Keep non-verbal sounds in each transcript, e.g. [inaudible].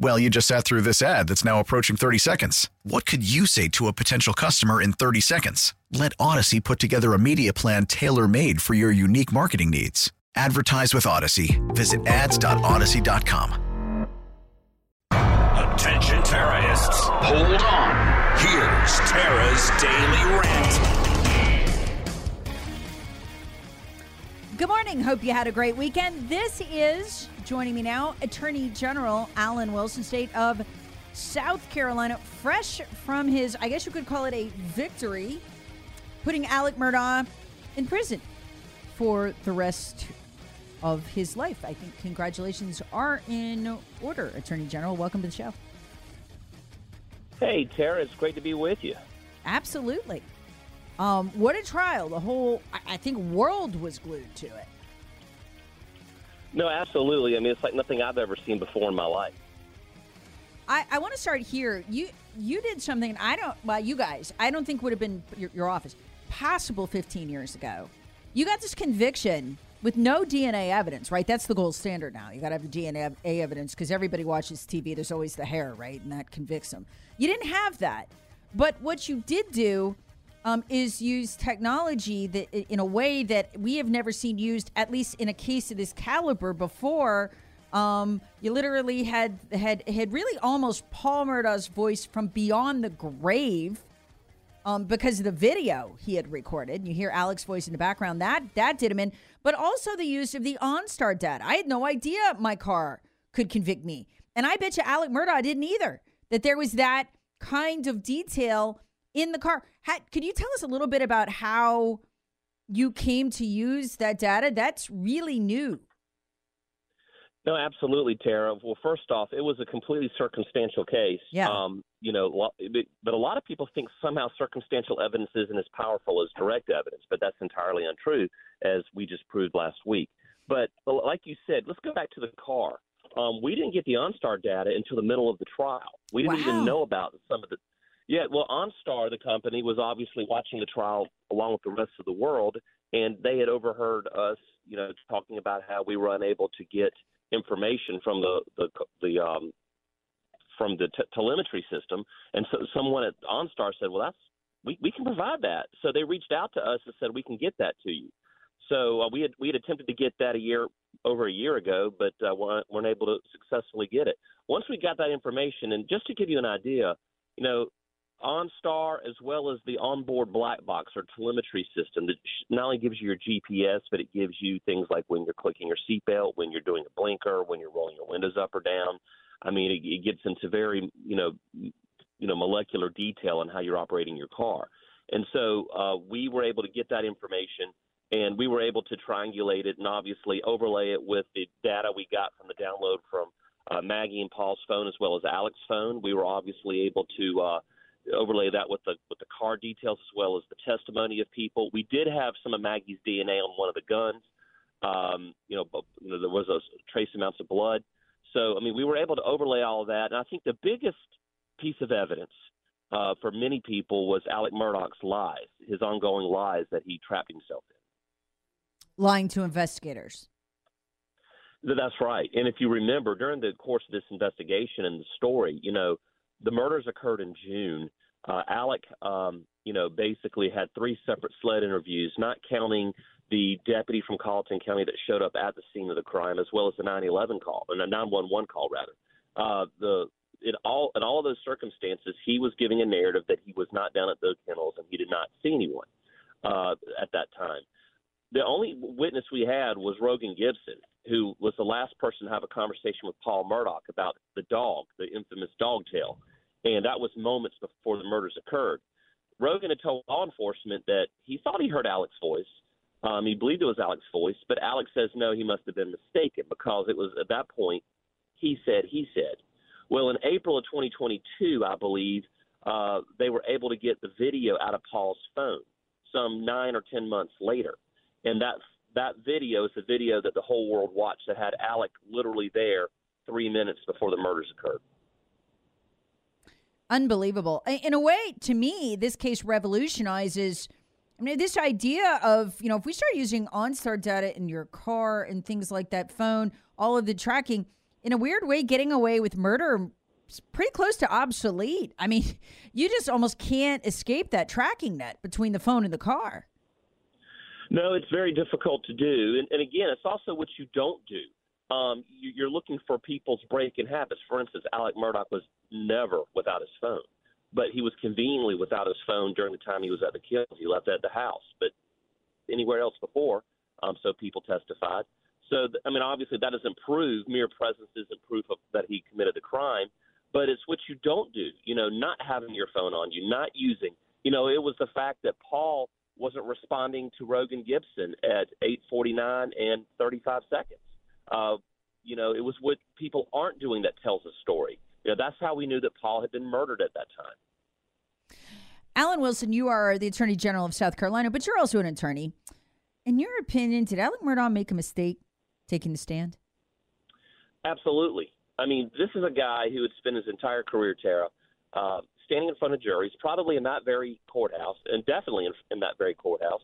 Well, you just sat through this ad that's now approaching 30 seconds. What could you say to a potential customer in 30 seconds? Let Odyssey put together a media plan tailor made for your unique marketing needs. Advertise with Odyssey. Visit ads.odyssey.com. Attention terrorists, hold on. Here's Tara's Daily Rant. Good morning. Hope you had a great weekend. This is joining me now, Attorney General Alan Wilson, state of South Carolina, fresh from his, I guess you could call it a victory, putting Alec Murdaugh in prison for the rest of his life. I think congratulations are in order, Attorney General. Welcome to the show. Hey, Tara, it's great to be with you. Absolutely. Um, what a trial. The whole, I think, world was glued to it. No, absolutely. I mean, it's like nothing I've ever seen before in my life. I, I want to start here. You you did something I don't. Well, you guys, I don't think would have been your, your office possible 15 years ago. You got this conviction with no DNA evidence, right? That's the gold standard now. You got to have DNA evidence because everybody watches TV. There's always the hair, right, and that convicts them. You didn't have that, but what you did do um, is use technology that in a way that we have never seen used, at least in a case of this caliber before. Um, you literally had had had really almost Paul Murdaugh's voice from beyond the grave, um, because of the video he had recorded. You hear Alex's voice in the background. That that did him in, but also the use of the OnStar data. I had no idea my car could convict me, and I bet you Alec Murdaugh didn't either. That there was that kind of detail in the car. Had, could you tell us a little bit about how you came to use that data? That's really new. No, absolutely, Tara. Well, first off, it was a completely circumstantial case. Yeah. Um, you know, but- but a lot of people think somehow circumstantial evidence isn't as powerful as direct evidence, but that's entirely untrue, as we just proved last week. But uh, like you said, let's go back to the car. Um, we didn't get the OnStar data until the middle of the trial. We didn't Wow. even know about some of the. Yeah, well, OnStar, the company, was obviously watching the trial along with the rest of the world, and they had overheard us, you know, talking about how we were unable to get information from the the the um, from the t- telemetry system, and so someone at OnStar said, "Well, that's we we can provide that." So they reached out to us and said, "We can get that to you." So uh, we had we had attempted to get that a year over a year ago, but uh, weren't, weren't able to successfully get it. Once we got that information, and just to give you an idea, you know, OnStar as well as the onboard black box or telemetry system that not only gives you your GPS, but it gives you things like when you're clicking your seatbelt, when you're doing a blinker, when you're rolling your windows up or down. I mean, it, it gets into very, you know, you know, molecular detail on how you're operating your car. And so uh, we were able to get that information, and we were able to triangulate it and obviously overlay it with the data we got from the download from uh, Maggie and Paul's phone as well as Alex's phone. We were obviously able to uh, overlay that with the with the car details as well as the testimony of people. We did have some of Maggie's DNA on one of the guns. Um, you know, but, you know, there was a trace amounts of blood. So I mean, we were able to overlay all of that. And I think the biggest piece of evidence uh, for many people was Alec Murdaugh's lies, his ongoing lies that he trapped himself in. Lying to investigators. That's right. And if you remember, during the course of this investigation and the story, you know, the murders occurred in June. Uh, Alec, um, you know, basically had three separate SLED interviews, not counting the deputy from Colleton County that showed up at the scene of the crime, as well as the 911 call, and the 911 call, rather. Uh, the in all in all of those circumstances, he was giving a narrative that he was not down at the kennels and he did not see anyone uh, at that time. the only witness we had was Rogan Gibson, who was the last person to have a conversation with Paul Murdaugh about the dog, the infamous dog tail. And that was moments before the murders occurred. Rogan had told law enforcement that he thought he heard Alex's voice. Um, he believed it was Alex's voice, but Alex says no, he must have been mistaken because it was at that point he said, he said. Well, in April of 2022, I believe, uh, they were able to get the video out of Paul's phone some nine or ten months later. And that that video is the video that the whole world watched that had Alec literally there three minutes before the murders occurred. Unbelievable. In a way, to me, this case revolutionizes. I mean, this idea of, you know, if we start using OnStar data in your car and things like that, phone, all of the tracking, in a weird way, getting away with murder is pretty close to obsolete. I mean, [laughs] you just almost can't escape that tracking net between the phone and the car. No, it's very difficult to do. And, and again, it's also what you don't do. Um, you, you're looking for people's breaking habits. For instance, Alec Murdaugh was never without his phone, but he was conveniently without his phone during the time he was at the kills. He left it at the house, but anywhere else before, um, so people testified. So, I mean, obviously that doesn't prove mere presence isn't proof of that he committed the crime, but it's what you don't do. You know, not having your phone on you, not using. You know, it was the fact that Paul wasn't responding to Rogan Gibson at 8:49 and 35 seconds. Uh, you know, it was what people aren't doing that tells a story. You know, that's how we knew that Paul had been murdered at that time. Alan Wilson, you are the Attorney General of South Carolina, but you're also an attorney. In your opinion, did Alec Murdaugh make a mistake taking the stand? Absolutely. I mean, this is a guy who had spent his entire career, Tara, uh, standing in front of juries, probably in that very courthouse, and definitely in, in that very courthouse,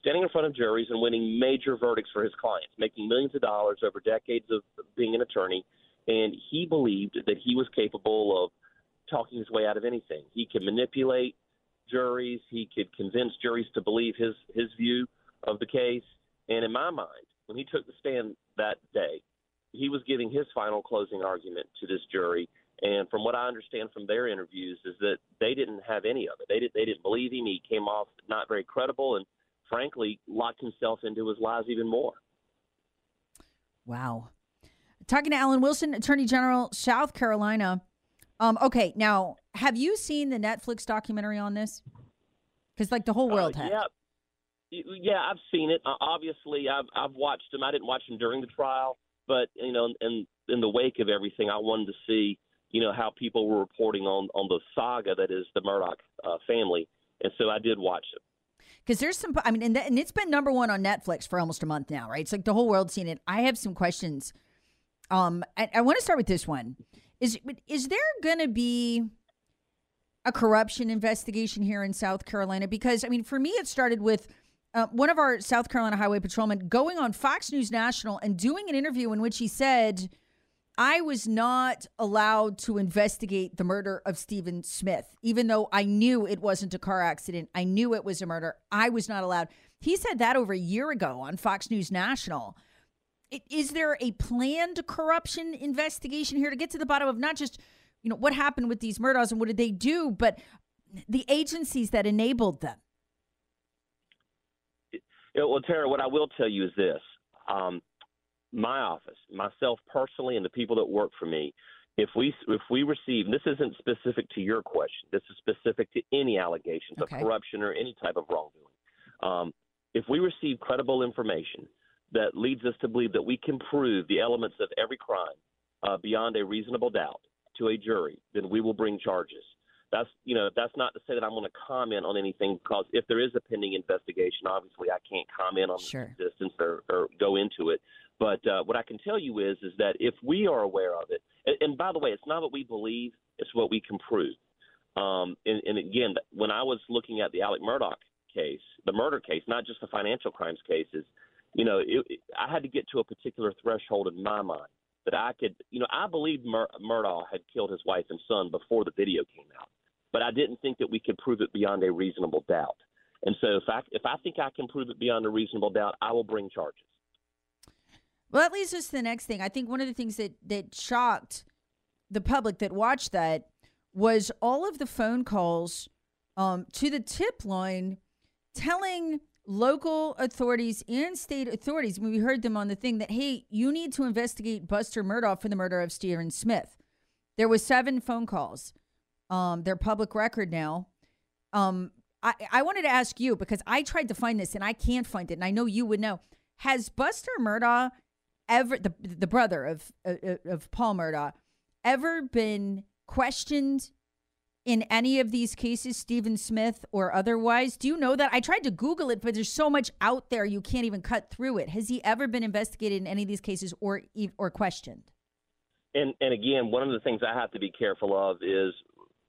standing in front of juries and winning major verdicts for his clients, making millions of dollars over decades of being an attorney. And he believed that he was capable of talking his way out of anything. He could manipulate juries. He could convince juries to believe his his view of the case. And in my mind, when he took the stand that day, he was giving his final closing argument to this jury. And from what I understand from their interviews, is that they didn't have any of it. They didn't. They didn't believe him. He came off not very credible, and frankly, locked himself into his lies even more. Wow. Talking to Alan Wilson, Attorney General, South Carolina. Um, okay, now have you seen the Netflix documentary on this? Because like the whole world uh, has. Yeah, yeah, I've seen it. Uh, obviously, I've I've watched them. I didn't watch them during the trial, but you know, in in the wake of everything, I wanted to see you know how people were reporting on on the saga that is the Murdaugh uh, family, and so I did watch it. Because there's some, I mean, and, and it's been number one on Netflix for almost a month now, right? It's like the whole world's seen it. I have some questions. Um, I, I want to start with this one. Is is there going to be a corruption investigation here in South Carolina? Because I mean, for me, it started with uh, one of our South Carolina Highway Patrolmen going on Fox News National and doing an interview in which he said, I was not allowed to investigate the murder of Stephen Smith, even though I knew it wasn't a car accident. I knew it was a murder. I was not allowed. He said that over a year ago on Fox News National. Is there a planned corruption investigation here to get to the bottom of not just, you know, what happened with these murders and what did they do, but the agencies that enabled them? well, Tara, what I will tell you is this. Um, my office, myself personally, and the people that work for me, if we if we receive this isn't specific to your question, this is specific to any allegations okay. of corruption or any type of wrongdoing. Um, if we receive credible information that leads us to believe that we can prove the elements of every crime uh, beyond a reasonable doubt to a jury, then we will bring charges. That's you know that's not to say that I'm going to comment on anything because if there is a pending investigation, obviously I can't comment on sure. the existence or, or go into it. But uh, what I can tell you is is that if we are aware of it, and, and by the way, it's not what we believe; it's what we can prove. Um, and, and again, when I was looking at the Alec Murdaugh case, the murder case, not just the financial crimes cases, you know, it, it, I had to get to a particular threshold in my mind that I could, you know, I believed Mur- Murdaugh had killed his wife and son before the video came out, but I didn't think that we could prove it beyond a reasonable doubt. And so, if I if I think I can prove it beyond a reasonable doubt, I will bring charges. Well, that leads us to the next thing. I think one of the things that that shocked the public that watched that was all of the phone calls um, to the tip line telling local authorities and state authorities, when we heard them on the thing, that hey, you need to investigate Buster Murdaugh for the murder of Stephen Smith. There was seven phone calls. Um, they're public record now. Um, I, I wanted to ask you because I tried to find this and I can't find it, and I know you would know. Has Buster Murdaugh ever the the brother of uh, of Paul Murdaugh ever been questioned in any of these cases, Stephen Smith or otherwise? Do you know that? I tried to Google it, but there's so much out there you can't even cut through it. Has he ever been investigated in any of these cases or or questioned? And and again, one of the things I have to be careful of is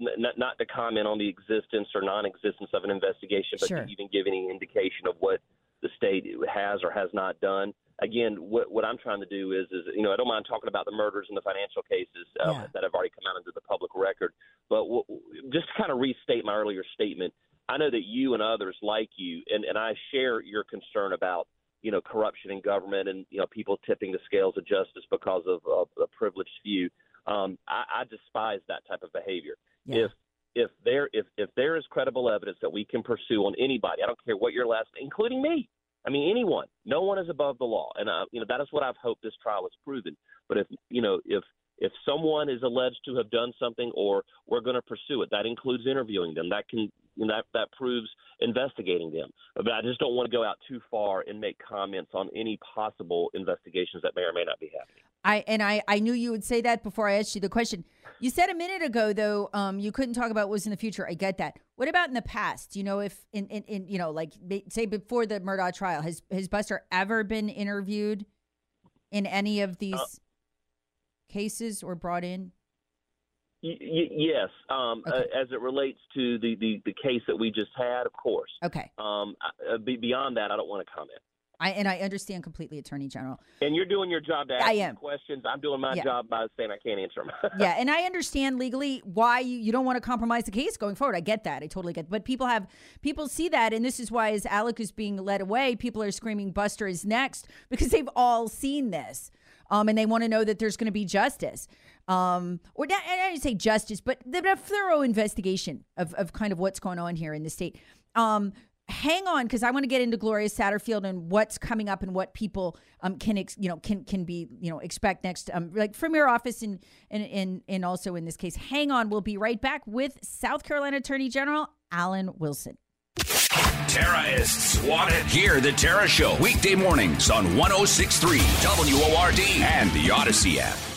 not, not to comment on the existence or non-existence of an investigation, but Sure. to even give any indication of what the state has or has not done. Again, what, what I'm trying to do is, is you know, I don't mind talking about the murders and the financial cases uh, Yeah. that have already come out into the public record, but w- just to kind of restate my earlier statement, I know that you and others like you, and, and I share your concern about you know corruption in government and you know people tipping the scales of justice because of, of a privileged few. Um, I, I despise that type of behavior. Yeah. If if there if if there is credible evidence that we can pursue on anybody, I don't care what your last, including me. I mean anyone. No one is above the law, and uh, you know that is what I've hoped this trial has proven. But if you know if if someone is alleged to have done something, or we're going to pursue it, that includes interviewing them. That can you know, that that proves investigating them. But I just don't want to go out too far and make comments on any possible investigations that may or may not be happening. I and I, I knew you would say that before I asked you the question. You said a minute ago though, um, you couldn't talk about what was in the future. I get that. What about in the past? You know, if in, in, in you know, like say before the Murdaugh trial, has has Buster ever been interviewed in any of these Uh, cases or brought in? Y- y- yes, um, Okay. uh, as it relates to the, the, the case that we just had, of course. Okay. Um, uh, be, beyond that, I don't want to comment. I and I understand completely, Attorney General. And you're doing your job to ask I am. questions. I'm doing my Yeah. job by saying I can't answer them. [laughs] yeah, and I understand legally why you, you don't want to compromise the case going forward. I get that. I totally get. But people have people see that, and this is why as Alec is being led away, people are screaming Buster is next because they've all seen this, um, and they want to know that there's going to be justice, um, or not, I didn't say justice, but the thorough investigation of of kind of what's going on here in the state. Um, hang on because I want to get into Gloria Satterfield and what's coming up and what people um, can ex- you know can can be you know expect next um, like from your office and and and and also in this case. Hang on, we'll be right back with South Carolina Attorney General Alan Wilson. Tara is swatted. Hear the Tara Show weekday mornings on 1063 WORD and the Odyssey app.